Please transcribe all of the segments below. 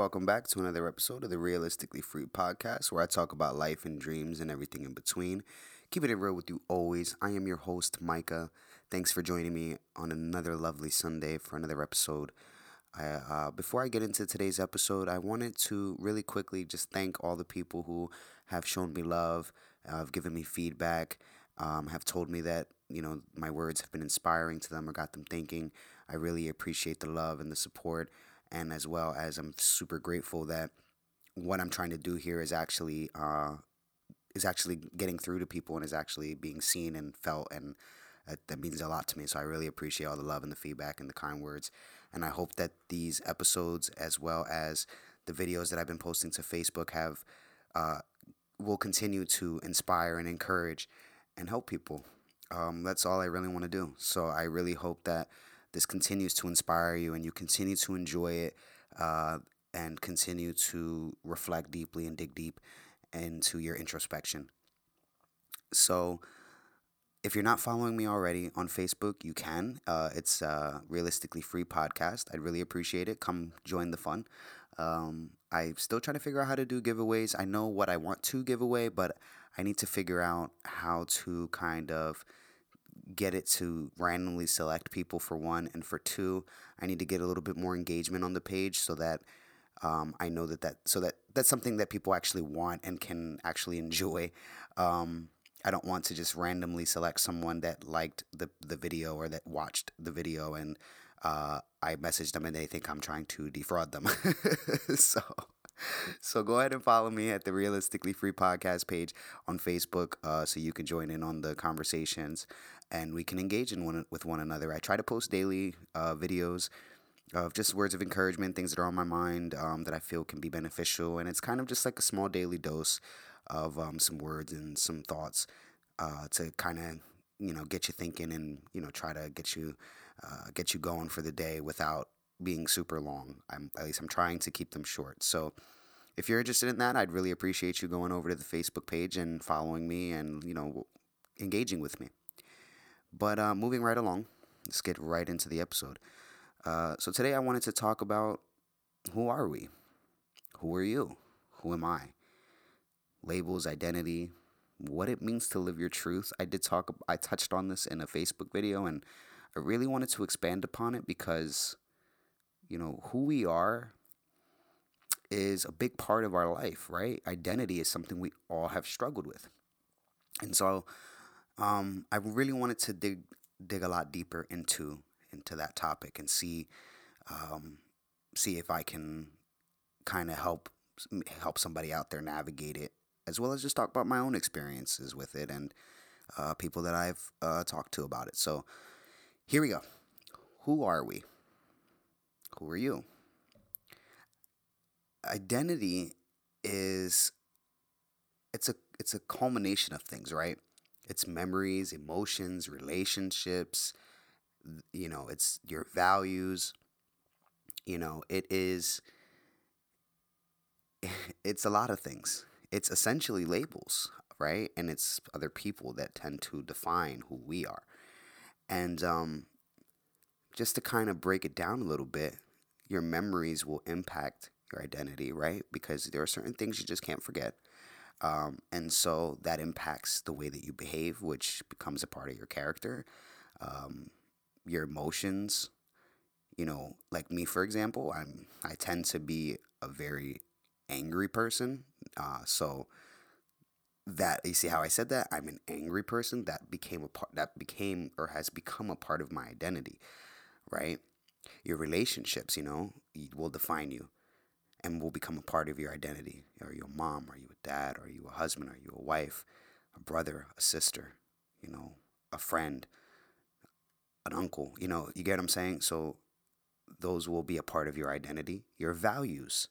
Welcome back to another episode of the Realistically Free podcast, where I talk about life and dreams and everything in between. Keeping it real with you always. I am your host, Micah. Thanks for joining me on another lovely Sunday for another episode. I, uh, before I get into today's episode, I wanted to really quickly just thank all the people who have shown me love, uh, have given me feedback, um, have told me that you know my words have been inspiring to them or got them thinking. I really appreciate the love and the support and as well as I'm super grateful that what I'm trying to do here is actually uh, is actually getting through to people and is actually being seen and felt and that, means a lot to me. So I really appreciate all the love and the feedback and the kind words. And I hope that these episodes, as well as the videos that I've been posting to Facebook, have uh, will continue to inspire and encourage and help people. Um, that's all I really want to do. So I really hope that this continues to inspire you and you continue to enjoy it uh, and continue to reflect deeply and dig deep into your introspection. So, if you're not following me already on Facebook, you can. Uh, it's a realistically free podcast. I'd really appreciate it. Come join the fun. Um, I'm still trying to figure out how to do giveaways. I know what I want to give away, but I need to figure out how to kind of get it to randomly select people for one, and for two, I need to get a little bit more engagement on the page so that um, I know that that so that that's something that people actually want and can actually enjoy. Um, I don't want to just randomly select someone that liked the the video or that watched the video and uh, I message them and they think I'm trying to defraud them. so so go ahead and follow me at the Realistically Free Podcast page on Facebook uh, so you can join in on the conversations and we can engage in one with one another. I try to post daily uh, videos of just words of encouragement, things that are on my mind um, that I feel can be beneficial, and it's kind of just like a small daily dose of um, some words and some thoughts uh, to kind of you know get you thinking and you know try to get you uh, get you going for the day without being super long. I'm at least I'm trying to keep them short. So if you're interested in that, I'd really appreciate you going over to the Facebook page and following me and you know engaging with me. But uh, moving right along, let's get right into the episode. Uh, so today I wanted to talk about who are we? Who are you? Who am I? Labels, identity, what it means to live your truth. I did talk, I touched on this in a Facebook video, and I really wanted to expand upon it because, you know, who we are is a big part of our life, right? Identity is something we all have struggled with. And so um, I really wanted to dig dig a lot deeper into into that topic and see um, see if I can kind of help help somebody out there navigate it, as well as just talk about my own experiences with it and uh, people that I've uh, talked to about it. So here we go. Who are we? Who are you? Identity is it's a it's a culmination of things, right? It's memories, emotions, relationships, you know, it's your values. You know, it is it's a lot of things. It's essentially labels, right? And it's other people that tend to define who we are. And um, just to kind of break it down a little bit, your memories will impact your identity, right? Because there are certain things you just can't forget. Um, and so that impacts the way that you behave, which becomes a part of your character, um, your emotions. You know, like me, for example, I'm I tend to be a very angry person. Uh, so that you see how I said that I'm an angry person. That became a part. That became or has become a part of my identity, right? Your relationships, you know, will define you and will become a part of your identity. Are you a mom? Are you a dad? Are you a husband? Are you a wife? A brother? A sister? You know, a friend? An uncle? You know, you get what I'm saying? So those will be a part of your identity. Your values.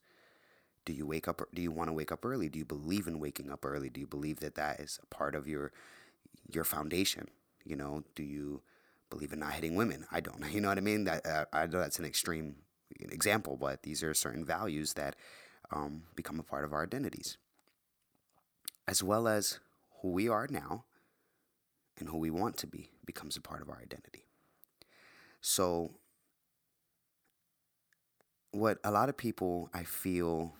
Do you wake up? Do you want to wake up early? Do you believe in waking up early? Do you believe that that is a part of your your foundation? You know, do you believe in not hitting women? I don't. You know what I mean? That uh, I know that's an extreme an example, but these are certain values that um, become a part of our identities, as well as who we are now and who we want to be becomes a part of our identity. So, what a lot of people I feel,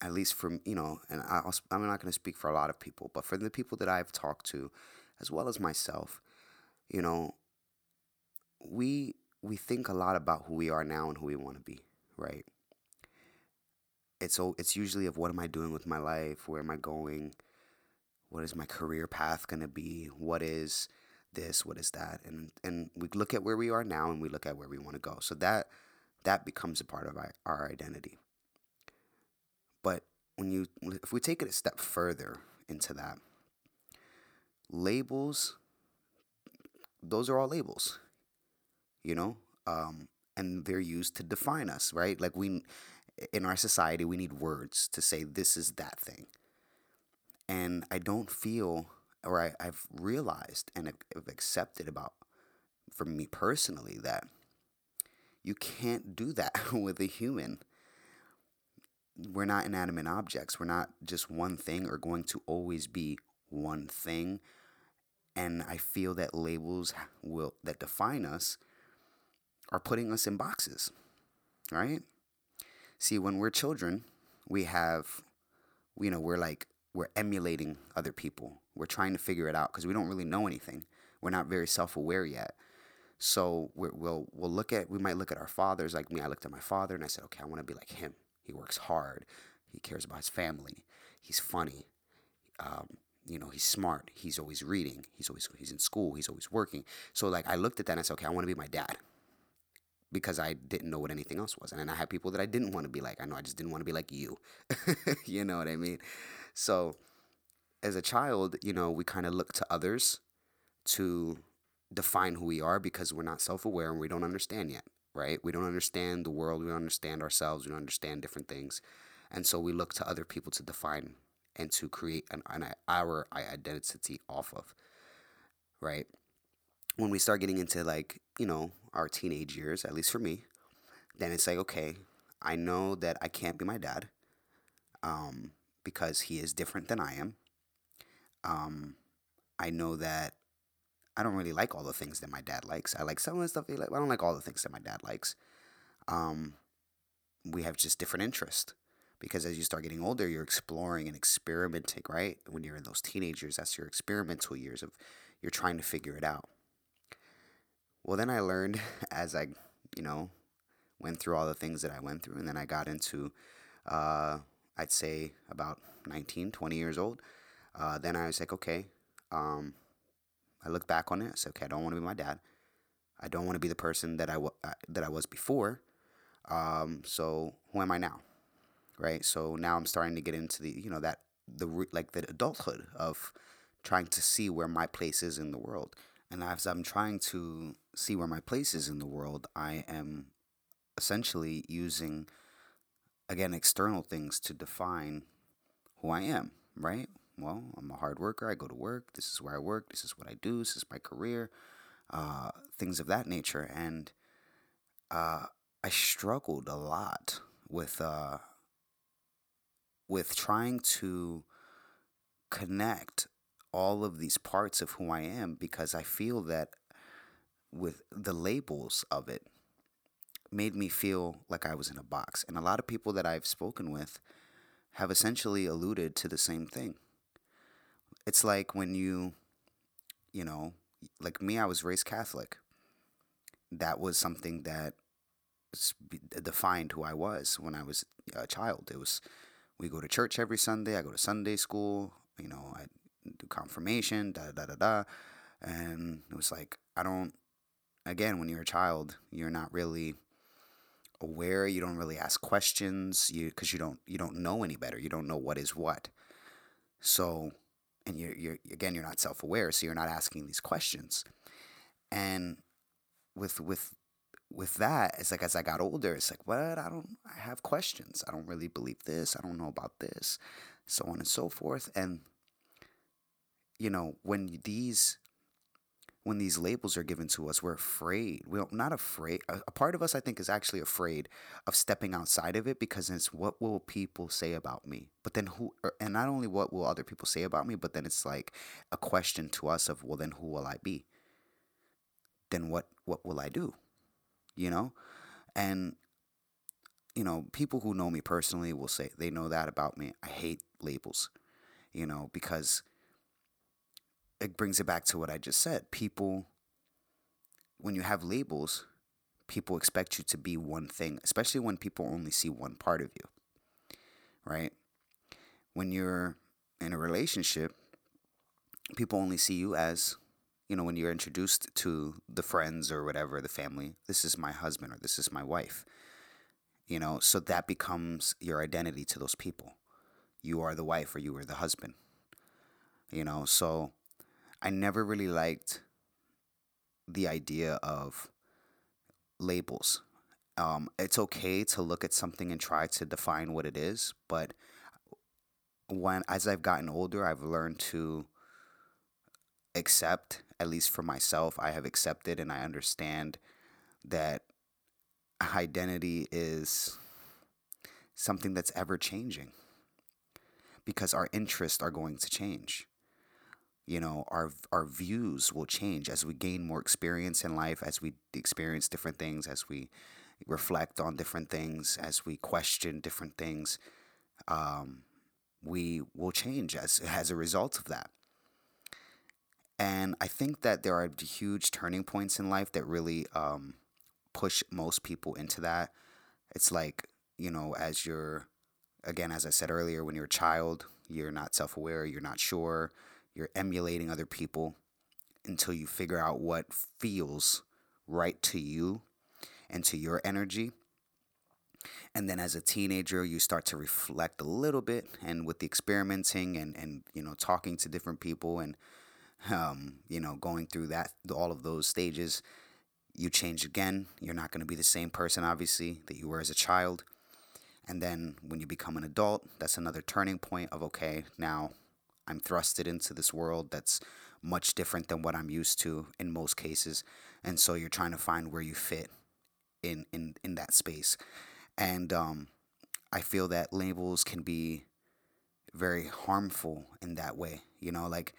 at least from you know, and I, I'm not going to speak for a lot of people, but for the people that I've talked to, as well as myself, you know, we we think a lot about who we are now and who we want to be, right? It's it's usually of what am I doing with my life? Where am I going? What is my career path going to be? What is this? What is that? And and we look at where we are now and we look at where we want to go. So that that becomes a part of our, our identity. But when you if we take it a step further into that, labels those are all labels you know um, and they're used to define us right? Like we in our society we need words to say this is that thing. And i don't feel or I, i've realized and have accepted about for me personally that you can't do that with a human. We're not inanimate objects. We're not just one thing or going to always be one thing. And I feel that labels will that define us are putting us in boxes, right? See, when we're children, we have, you know, we're like we're emulating other people. We're trying to figure it out because we don't really know anything. We're not very self-aware yet. So we will we'll look at we might look at our fathers like me. I looked at my father and I said, okay, I want to be like him. He works hard. He cares about his family. He's funny. Um, you know, he's smart. He's always reading. He's always he's in school. He's always working. So like I looked at that and I said, okay, I want to be my dad because I didn't know what anything else was. And then I had people that I didn't want to be like. I know I just didn't want to be like you. you know what I mean? So as a child, you know, we kind of look to others to define who we are because we're not self-aware and we don't understand yet, right? We don't understand the world, we don't understand ourselves, we don't understand different things. And so we look to other people to define and to create an, an our identity off of, right? When we start getting into like you know our teenage years, at least for me, then it's like okay, I know that I can't be my dad, um, because he is different than I am. Um, I know that I don't really like all the things that my dad likes. I like some of the stuff he like. I don't like all the things that my dad likes. Um, we have just different interests because as you start getting older, you're exploring and experimenting, right? When you're in those teenagers, that's your experimental years of you're trying to figure it out. Well, then I learned as I, you know, went through all the things that I went through, and then I got into, uh, I'd say about 19, 20 years old. Uh, then I was like, okay, um, I look back on it. I said, okay, I don't want to be my dad. I don't want to be the person that I w- uh, that I was before. Um, so who am I now? right? So now I'm starting to get into the you know that the like the adulthood of trying to see where my place is in the world. And as I'm trying to see where my place is in the world, I am essentially using again external things to define who I am, right? Well, I'm a hard worker. I go to work. This is where I work. This is what I do. This is my career. Uh, things of that nature. And uh, I struggled a lot with uh, with trying to connect all of these parts of who I am because I feel that with the labels of it made me feel like I was in a box. And a lot of people that I've spoken with have essentially alluded to the same thing. It's like when you, you know, like me, I was raised Catholic. That was something that defined who I was when I was a child. It was we go to church every Sunday. I go to Sunday school. You know, I do confirmation, da da da da. And it was like, I don't, again, when you're a child, you're not really aware. You don't really ask questions you because you don't you don't know any better. You don't know what is what. So, and you're you're again you're not self aware, so you're not asking these questions. And with with with that, it's like as I got older, it's like, what? I don't, I have questions. I don't really believe this. I don't know about this, so on and so forth. And, you know, when these, when these labels are given to us, we're afraid. We're not afraid. A, part of us, I think, is actually afraid of stepping outside of it because it's what will people say about me? But then who, er, and not only what will other people say about me, but then it's like a question to us of, well, then who will I be? Then what, what will I do? you know? And you know, people who know me personally will say they know that about me. I hate labels, you know, because it brings it back to what I just said. People, when you have labels, people expect you to be one thing, especially when people only see one part of you, right? When you're in a relationship, people only see you as, you know, when you're introduced to the friends or whatever, the family, this is my husband or this is my wife. You know, so that becomes your identity to those people. You are the wife or you are the husband. You know, so I never really liked the idea of labels. Um, it's okay to look at something and try to define what it is, but when as I've gotten older, I've learned to accept, at least for myself, I have accepted and I understand that identity is something that's ever changing because our interests are going to change you know our our views will change as we gain more experience in life as we experience different things as we reflect on different things as we question different things um, we will change as as a result of that. And i think that there are huge turning points in life that really um, push most people into that. It's like you know as you're again as i said earlier when you're a child you're not self-aware you're not sure you're emulating other people until you figure out what feels right to you and to your energy. And then as a teenager, you start to reflect a little bit, and with the experimenting and, and you know talking to different people and um, you know going through that all of those stages, you change again. You're not going to be the same person, obviously, that you were as a child. And then when you become an adult, that's another turning point of okay, now I'm thrusted into this world that's much different than what I'm used to in most cases. And so you're trying to find where you fit in in, in that space. And um, I feel that labels can be very harmful in that way. You know, like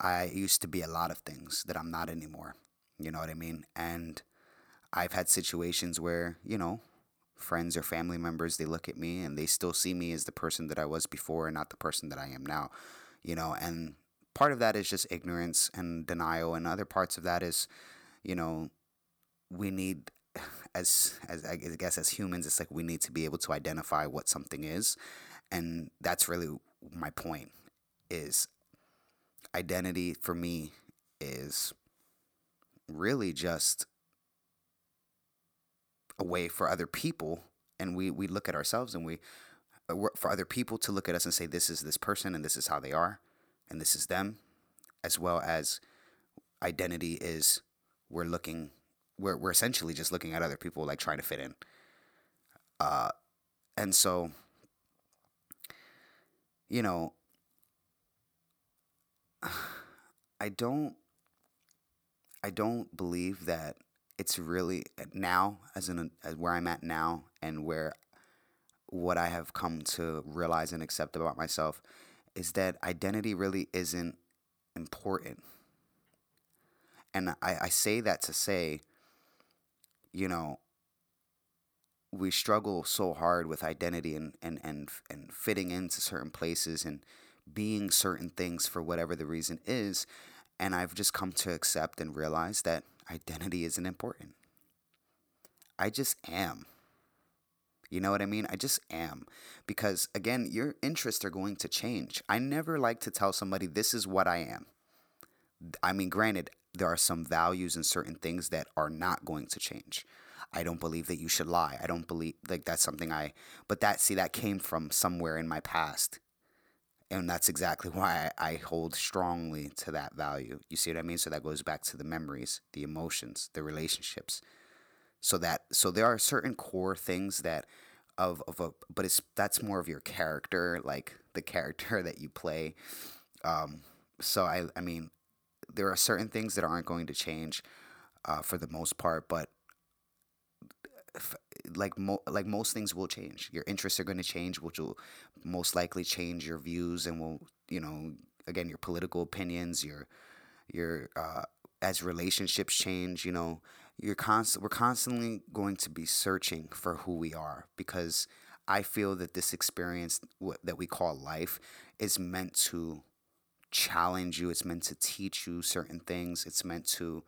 I used to be a lot of things that I'm not anymore. You know what I mean? And I've had situations where, you know, friends or family members, they look at me and they still see me as the person that I was before and not the person that I am now you know, and part of that is just ignorance and denial, and other parts of that is, you know, we need as as I guess as humans, it's like we need to be able to identify what something is, and that's really my point. Is identity for me is really just a way for other people and we we look at ourselves and we Uh, for other people to look at us and say this is this person and this is how they are and this is them as well as identity is we're looking we're, we're essentially just looking at other people like trying to fit in. Uh, and so you know i don't i don't believe that it's really uh, now as in uh, as where i'm at now and where what I have come to realize and accept about myself is that identity really isn't important. And I, I say that to say, you know, we struggle so hard with identity and, and, and, and fitting into certain places and being certain things for whatever the reason is. And I've just come to accept and realize that identity isn't important. I just am. You know what I mean? I just am. Because again, your interests are going to change. I never like to tell somebody this is what I am. I mean, granted, there are some values and certain things that are not going to change. I don't believe that you should lie. I don't believe like that's something I but that see that came from somewhere in my past. And that's exactly why I, hold strongly to that value. You see what I mean? So that goes back to the memories, the emotions, the relationships so that so there are certain core things that of of a but it's that's more of your character like the character that you play. Um so i i mean there are certain things that aren't going to change uh, for the most part but like mo- like most things will change. Your interests are going to change which will most likely change your views and will you know again your political opinions your your uh as relationships change you know you're constant we're constantly going to be searching for who we are because I feel that this experience that we call life is meant to challenge you. It's meant to teach you certain things. It's meant to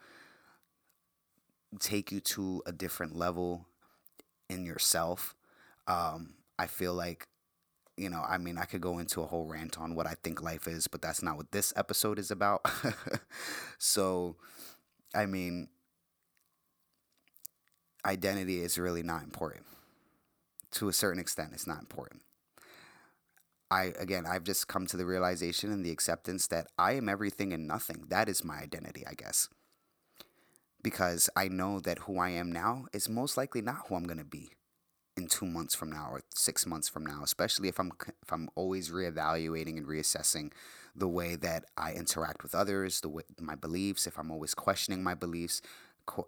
take you to a different level in yourself. Um, I feel like, you know, I mean, I could go into a whole rant on what I think life is, but that's not what this episode is about. so, I mean, identity is really not important. To a certain extent, it's not important. I again, I've just come to the realization and the acceptance that I am everything and nothing. That is my identity, I guess. Because I know that who I am now is most likely not who I'm going to be in 2 months from now or 6 months from now, especially if I'm if I'm always reevaluating and reassessing the way that I interact with others, the way my beliefs, if I'm always questioning my beliefs,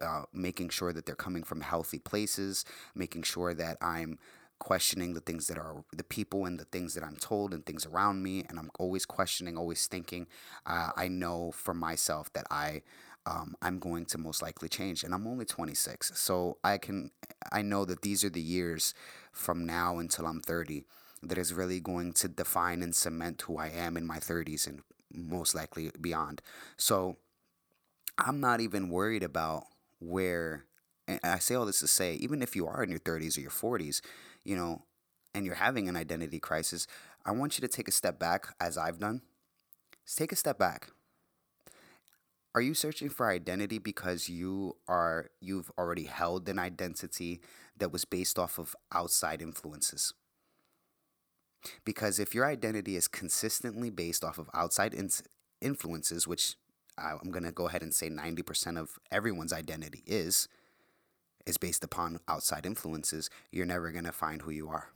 uh, making sure that they're coming from healthy places, making sure that I'm questioning the things that are the people and the things that I'm told and things around me, and I'm always questioning, always thinking. Uh, I know for myself that I. Um, I'm going to most likely change, and I'm only 26, so I can I know that these are the years from now until I'm 30 that is really going to define and cement who I am in my 30s and most likely beyond. So I'm not even worried about where, and I say all this to say, even if you are in your 30s or your 40s, you know, and you're having an identity crisis, I want you to take a step back, as I've done. Take a step back. Are you searching for identity because you are you've already held an identity that was based off of outside influences? Because if your identity is consistently based off of outside in- influences, which I'm going to go ahead and say 90% of everyone's identity is, is based upon outside influences, you're never going to find who you are.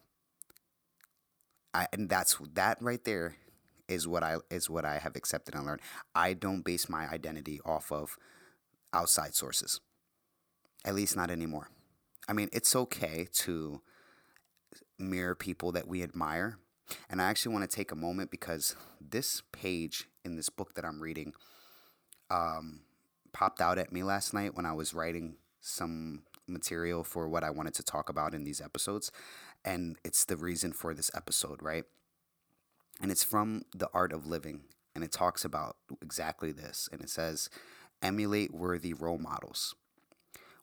I, and that's that right there is what I is what I have accepted and learned. I don't base my identity off of outside sources. At least not anymore. I mean, it's okay to mirror people that we admire. And I actually want to take a moment because this page in this book that I'm reading um, popped out at me last night when I was writing some material for what I wanted to talk about in these episodes. And it's the reason for this episode, right? And it's from The Art of Living. And it talks about exactly this. And it says, emulate worthy role models.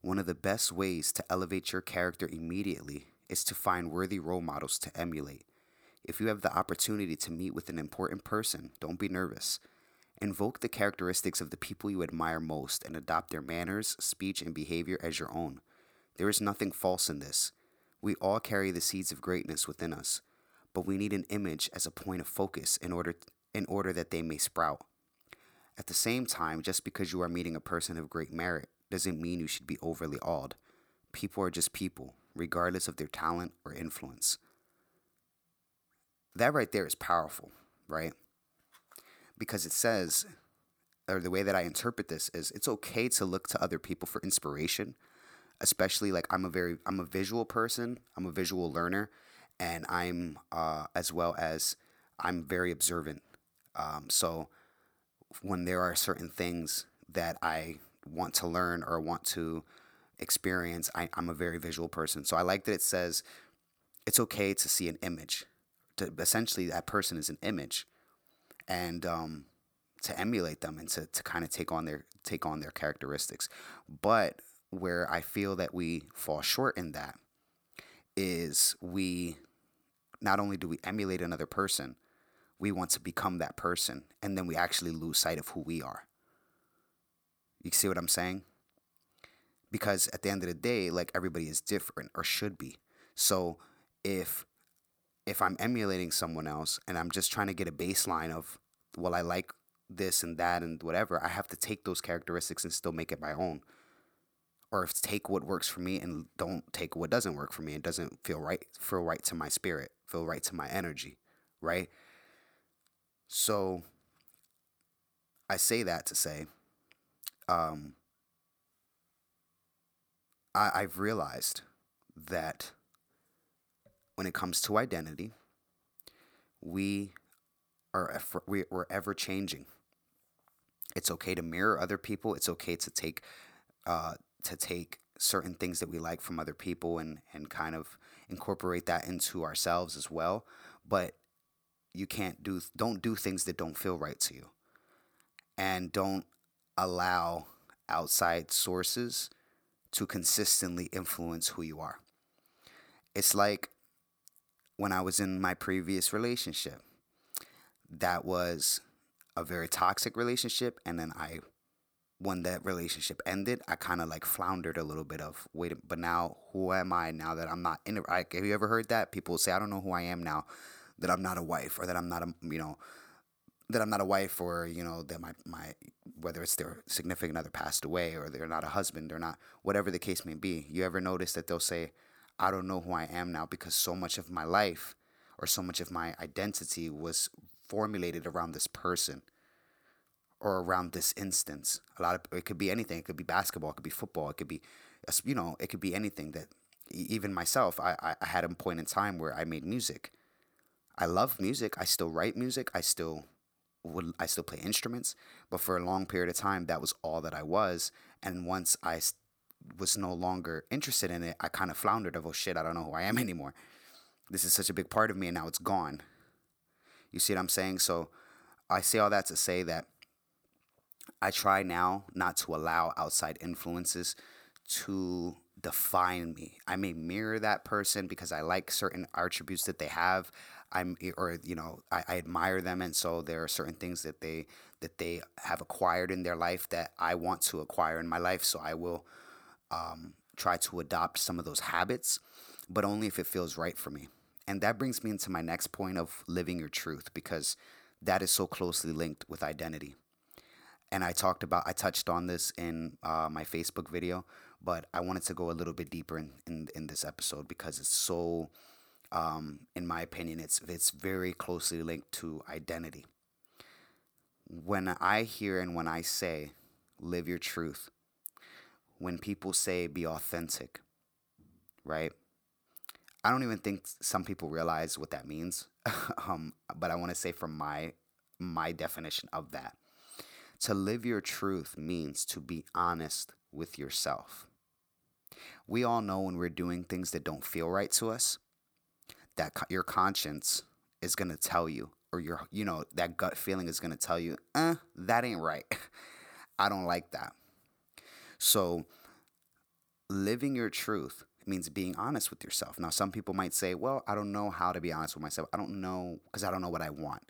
One of the best ways to elevate your character immediately is to find worthy role models to emulate. If you have the opportunity to meet with an important person, don't be nervous. Invoke the characteristics of the people you admire most and adopt their manners, speech, and behavior as your own. There is nothing false in this. We all carry the seeds of greatness within us, but we need an image as a point of focus in order, in order that they may sprout. At the same time, just because you are meeting a person of great merit doesn't mean you should be overly awed. People are just people, regardless of their talent or influence. That right there is powerful, right? Because it says, or the way that I interpret this is it's okay to look to other people for inspiration especially like I'm a very I'm a visual person. I'm a visual learner, and I'm uh, as well as I'm very observant. Um, so when there are certain things that I want to learn or want to experience, I, I'm a very visual person. So I like that it says it's okay to see an image. To essentially that person is an image, and um, to emulate them and to, to kind of take on their take on their characteristics. But where I feel that we fall short in that is we not only do we emulate another person, we want to become that person, and then we actually lose sight of who we are. You see what I'm saying? Because at the end of the day, like everybody is different or should be. So if if I'm emulating someone else and I'm just trying to get a baseline of well, I like this and that and whatever, I have to take those characteristics and still make it my own. Or if take what works for me and don't take what doesn't work for me. And doesn't feel right feel right to my spirit feel right to my energy right? So i say that to say um, I, i've realized that when it comes to identity we are we're ever changing. It's okay to mirror other people. It's okay to take uh, to take certain things that we like from other people and and kind of incorporate that into ourselves as well. But you can't do don't do things that don't feel right to you. And don't allow outside sources to consistently influence who you are. It's like when I was in my previous relationship that was a very toxic relationship and then I when that relationship ended, I kind of like floundered a little bit of wait, but now who am I now that I'm not in it? Have you ever heard that people say I don't know who I am now that I'm not a wife or that I'm not a you know that I'm not a wife or you know that my my whether it's their significant other passed away or they're not a husband or not whatever the case may be. You ever notice that they'll say I don't know who I am now because so much of my life or so much of my identity was formulated around this person or around this instance. A lot of it could be anything. It could be basketball. It could be football. It could be, you know, it could be anything. That even myself, I I had a point in time where I made music. I love music. I still write music. I still would I still play instruments, but for a long period of time, that was all that I was. And once I was no longer interested in it, I kind of floundered of, oh shit, I don't know who I am anymore. This is such a big part of me, and now it's gone. You see what I'm saying? So I say all that to say that I try now not to allow outside influences to define me. I may mirror that person because I like certain attributes that they have. I'm or you know I, I admire them, and so there are certain things that they that they have acquired in their life that I want to acquire in my life. So I will um, try to adopt some of those habits, but only if it feels right for me. And that brings me into my next point of living your truth because that is so closely linked with identity and I talked about, I touched on this in uh, my Facebook video, but I wanted to go a little bit deeper in, in, in this episode because it's so, um, in my opinion, it's, it's very closely linked to identity. When I hear and when I say live your truth, when people say be authentic, right? I don't even think some people realize what that means. um, but I want to say from my my definition of that to live your truth means to be honest with yourself. We all know when we're doing things that don't feel right to us, that co- your conscience is going to tell you, or your, you know, that gut feeling is going to tell you, eh, that ain't right. I don't like that. So, living your truth means being honest with yourself. Now, some people might say, well, I don't know how to be honest with myself. I don't know because I don't know what I want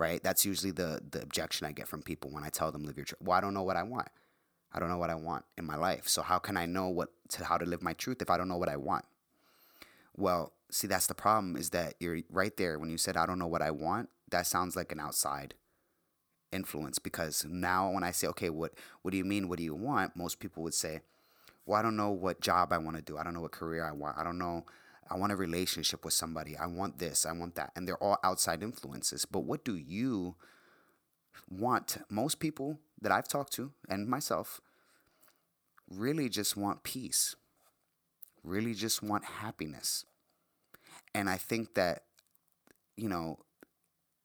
right? That's usually the the objection I get from people when I tell them live your truth. Well, I don't know what I want. I don't know what I want in my life. So how can I know what to how to live my truth if I don't know what I want? Well, see that's the problem is that you're right there when you said I don't know what I want, that sounds like an outside influence because now when I say okay, what what do you mean what do you want? Most people would say, "Well, I don't know what job I want to do. I don't know what career I want. I don't know I want a relationship with somebody. I want this. I want that. And they're all outside influences. But what do you want? Most people that I've talked to and myself really just want peace, really just want happiness. And I think that, you know,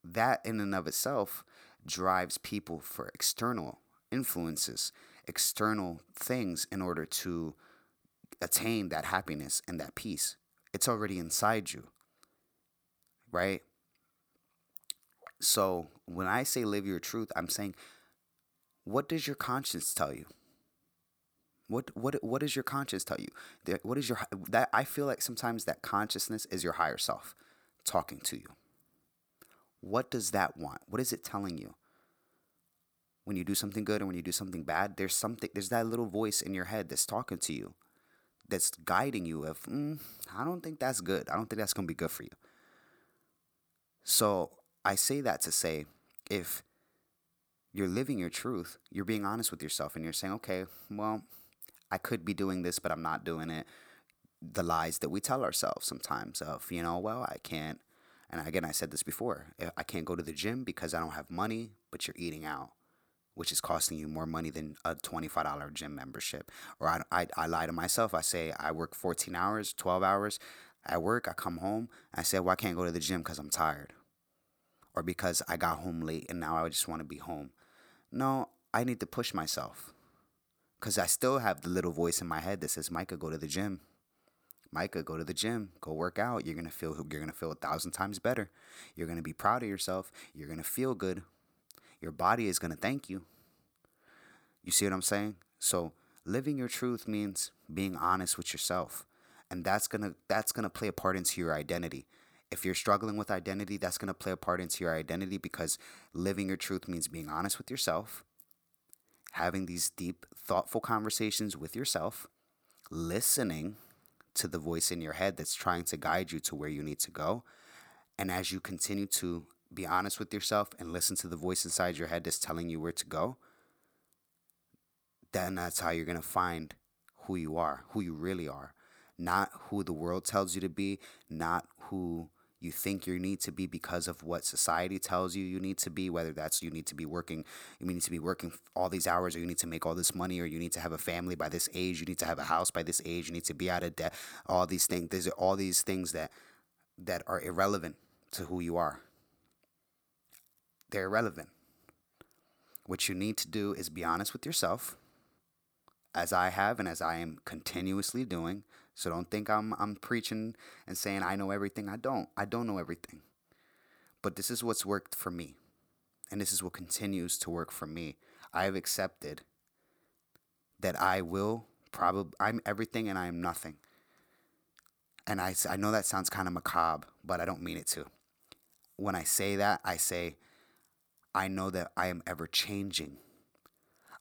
that in and of itself drives people for external influences, external things in order to attain that happiness and that peace. It's already inside you. Right? So when I say live your truth, I'm saying, what does your conscience tell you? What what what does your conscience tell you? What is your that I feel like sometimes that consciousness is your higher self talking to you. What does that want? What is it telling you? When you do something good and when you do something bad, there's something there's that little voice in your head that's talking to you that's guiding you of mm, I don't think that's good. I don't think that's going to be good for you. So I say that to say if you're living your truth, you're being honest with yourself and you're saying, okay, well, I could be doing this, but I'm not doing it. The lies that we tell ourselves sometimes of, you know, well, I can't. And again, I said this before eh, I can't go to the gym because I don't have money, but you're eating out which is costing you more money than a $25 gym membership. Or I, I, I lie to myself. I say I work 14 hours, 12 hours at work. I come home. I say, well, I can't go to the gym because I'm tired. Or because I got home late and now I just want to be home. No, I need to push myself. Because I still have the little voice in my head that says, Micah, go to the gym. Micah, go to the gym, go work out. You're gonna feel you're gonna feel a thousand times better. You're gonna be proud of yourself. You're gonna feel good. Your body is gonna thank you. You see what I'm saying? So living your truth means being honest with yourself. And that's gonna that's gonna play a part into your identity. If you're struggling with identity, that's gonna play a part into your identity because living your truth means being honest with yourself, having these deep, thoughtful conversations with yourself, listening to the voice in your head that's trying to guide you to where you need to go. And as you continue to be honest with yourself and listen to the voice inside your head that's telling you where to go, then that's how you're going to find who you are, who you really are. Not who the world tells you to be, not who you think you need to be because of what society tells you you need to be whether that's you need to be working you need to be working all these hours or you need to make all this money or you need to have a family by this age you need to have a house by this age you need to be out of debt all these things there's all these things that that are irrelevant to who you are. They're irrelevant. What you need to do is be honest with yourself as I have and as I am continuously doing so don't think I'm I'm preaching and saying I know everything. I don't. I don't know everything. But this is what's worked for me. And this is what continues to work for me. I have accepted that I will probably I'm everything and I am nothing. And I I know that sounds kind of macabre, but I don't mean it to. When I say that, I say I know that I am ever changing.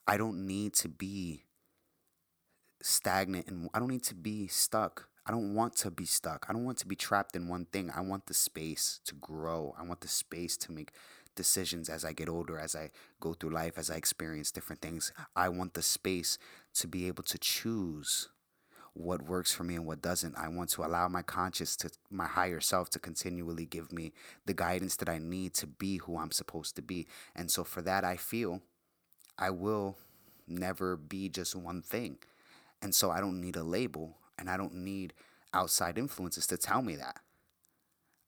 I don't need to be stagnant and I don't need to be stuck. I don't want to be stuck. I don't want to be trapped in one thing. I want the space to grow. I want the space to make decisions as I get older, as I go through life, as I experience different things. I want the space to be able to choose what works for me and what doesn't. I want to allow my conscious to my higher self to continually give me the guidance that I need to be who I'm supposed to be. And so for that I feel I will never be just one thing. And so I don't need a label and I don't need outside influences to tell me that.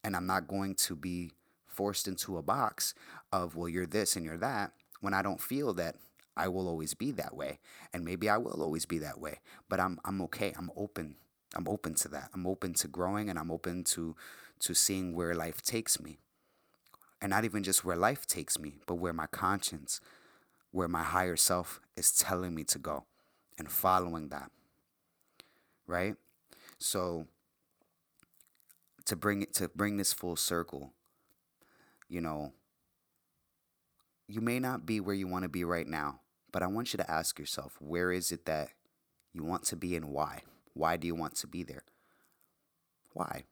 And I'm not going to be forced into a box of, well, you're this and you're that when I don't feel that I will always be that way. And maybe I will always be that way. But I'm I'm okay. I'm open. I'm open to that. I'm open to growing and I'm open to to seeing where life takes me. And not even just where life takes me, but where my conscience, where my higher self is telling me to go and following that. Right? So to bring it to bring this full circle, you know, you may not be where you want to be right now, but I want you to ask yourself, where is it that you want to be and why? Why do you want to be there? Why?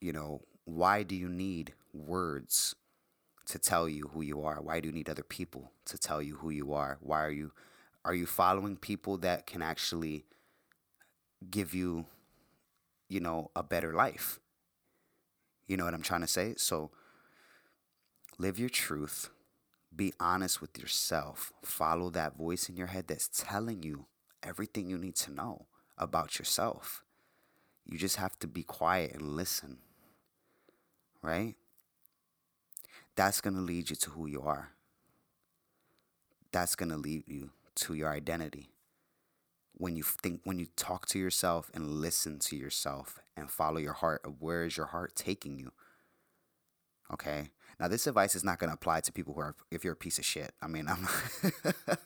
You know, why do you need words to tell you who you are? Why do you need other people to tell you who you are? Why are you are you following people that can actually give you, you know, a better life? You know what I'm trying to say? So live your truth. Be honest with yourself. Follow that voice in your head that's telling you everything you need to know about yourself. You just have to be quiet and listen. Right? That's going to lead you to who you are. That's going to lead you to your identity. When you think, when you talk to yourself and listen to yourself and follow your heart of where is your heart taking you. Okay. Now this advice is not going to apply to people who are if you're a piece of shit. I mean, I'm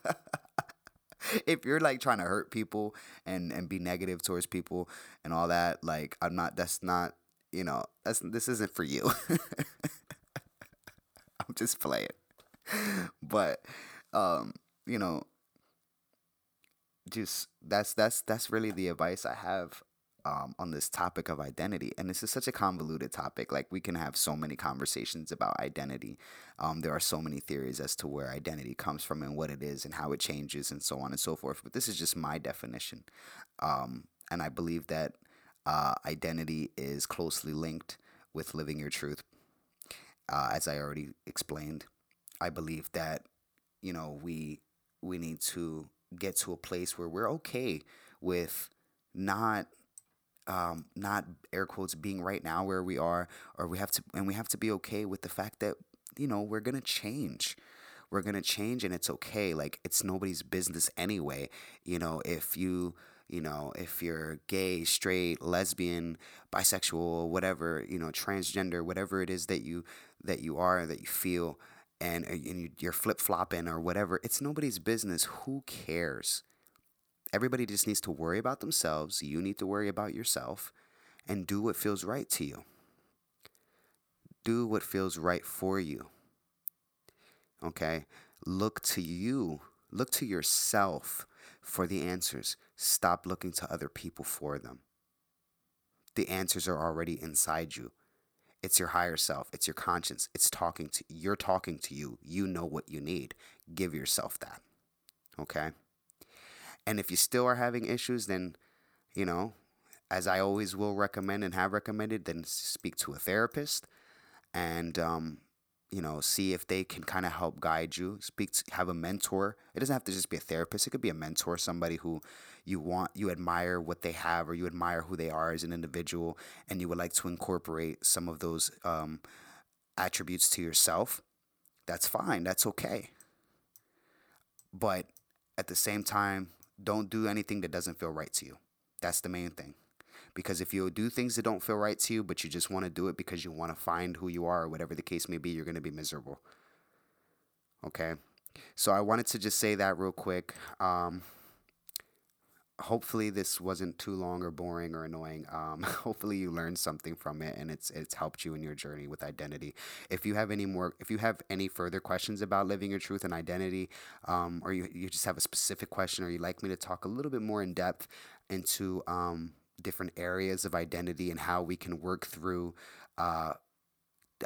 if you're like trying to hurt people and and be negative towards people and all that, like I'm not. That's not. You know, that's this isn't for you. I'm just playing. But um, you know, just that's that's that's really the advice I have um, on this topic of identity. And this is such a convoluted topic. Like we can have so many conversations about identity. Um, there are so many theories as to where identity comes from and what it is and how it changes and so on and so forth. But this is just my definition. Um, and I believe that uh, identity is closely linked with living your truth. Uh, as I already explained, I believe that you know we we need to get to a place where we're okay with not um, not air quotes being right now where we are, or we have to, and we have to be okay with the fact that you know we're gonna change. we're to change and it's okay. Like, it's nobody's business anyway. You know, if you you know, if you're gay, straight, lesbian, bisexual, whatever, you know, transgender, whatever it is that you that you are that you feel, and, uh, and you're flip flopping or whatever, it's nobody's business. Who cares? Everybody just needs to worry about themselves. You need to worry about yourself and do what feels right to you. Do what feels right for you. Okay? Look to you, look to yourself for the answers. Stop looking to other people for them. The answers are already inside you. It's your higher self, it's your conscience. It's talking to you're talking to you. You know what you need. Give yourself that. Okay? And if you still are having issues, then, you know, as I always will recommend and have recommended, then speak to a therapist and, um, you know, see if they can kind of help guide you. Speak, to, have a mentor. It doesn't have to just be a therapist. It could be a mentor, somebody who you want, you admire what they have, or you admire who they are as an individual, and you would like to incorporate some of those um, attributes to yourself. That's fine. That's okay. But at the same time, don't do anything that doesn't feel right to you. That's the main thing. Because if you do things that don't feel right to you, but you just want to do it because you want to find who you are or whatever the case may be, you're going to be miserable. Okay? So I wanted to just say that real quick. Um, hopefully this wasn't too long or boring or annoying. Um, hopefully you learned something from it and it's it's helped you in your journey with identity. If you have any more, if you have any further questions about living your truth and identity, um, or you, you just have a specific question, or you'd like me to talk a little bit more in depth into um, different areas of identity and how we can work through. Uh,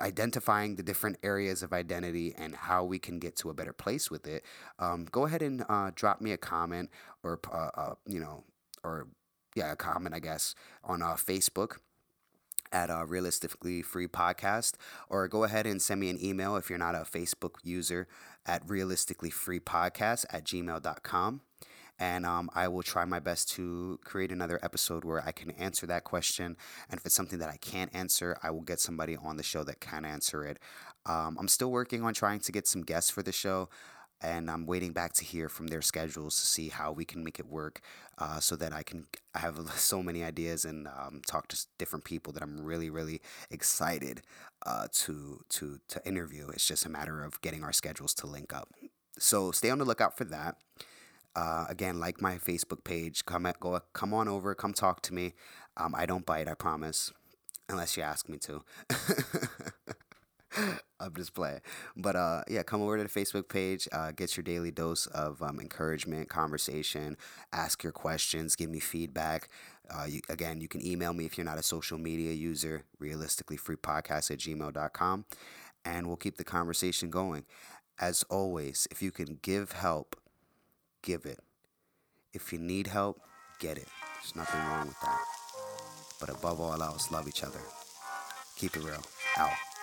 identifying the different areas of identity and how we can get to a better place with it, um, go ahead and uh, drop me a comment or uh, uh, you know or yeah a comment I guess on uh, Facebook at uh, realistically free podcast or go ahead and send me an email if you're not a facebook user at realistically free podcast at gmail.com and um, I will try my best to create another episode where I can answer that question. And if it's something that I can't answer, I will get somebody on the show that can answer it. Um, I'm still working on trying to get some guests for the show. And I'm waiting back to hear from their schedules to see how we can make it work, uh, so that I can have so many ideas and um, talk to different people that I'm really really excited uh, to to to interview. It's just a matter of getting our schedules to link up. So stay on the lookout for that. Uh, again, like my Facebook page. Come at, go come on over. Come talk to me. Um, I don't bite. I promise, unless you ask me to. I'm just playing. But uh, yeah, come over to the Facebook page. Uh, get your daily dose of um, encouragement, conversation. Ask your questions. Give me feedback. Uh, you, again, you can email me if you're not a social media user. Realisticallyfreepodcast at gmail.com. And we'll keep the conversation going. As always, if you can give help give it. If you need help, get it. There's nothing wrong with that. But above all else, love each other. Keep it real. Out.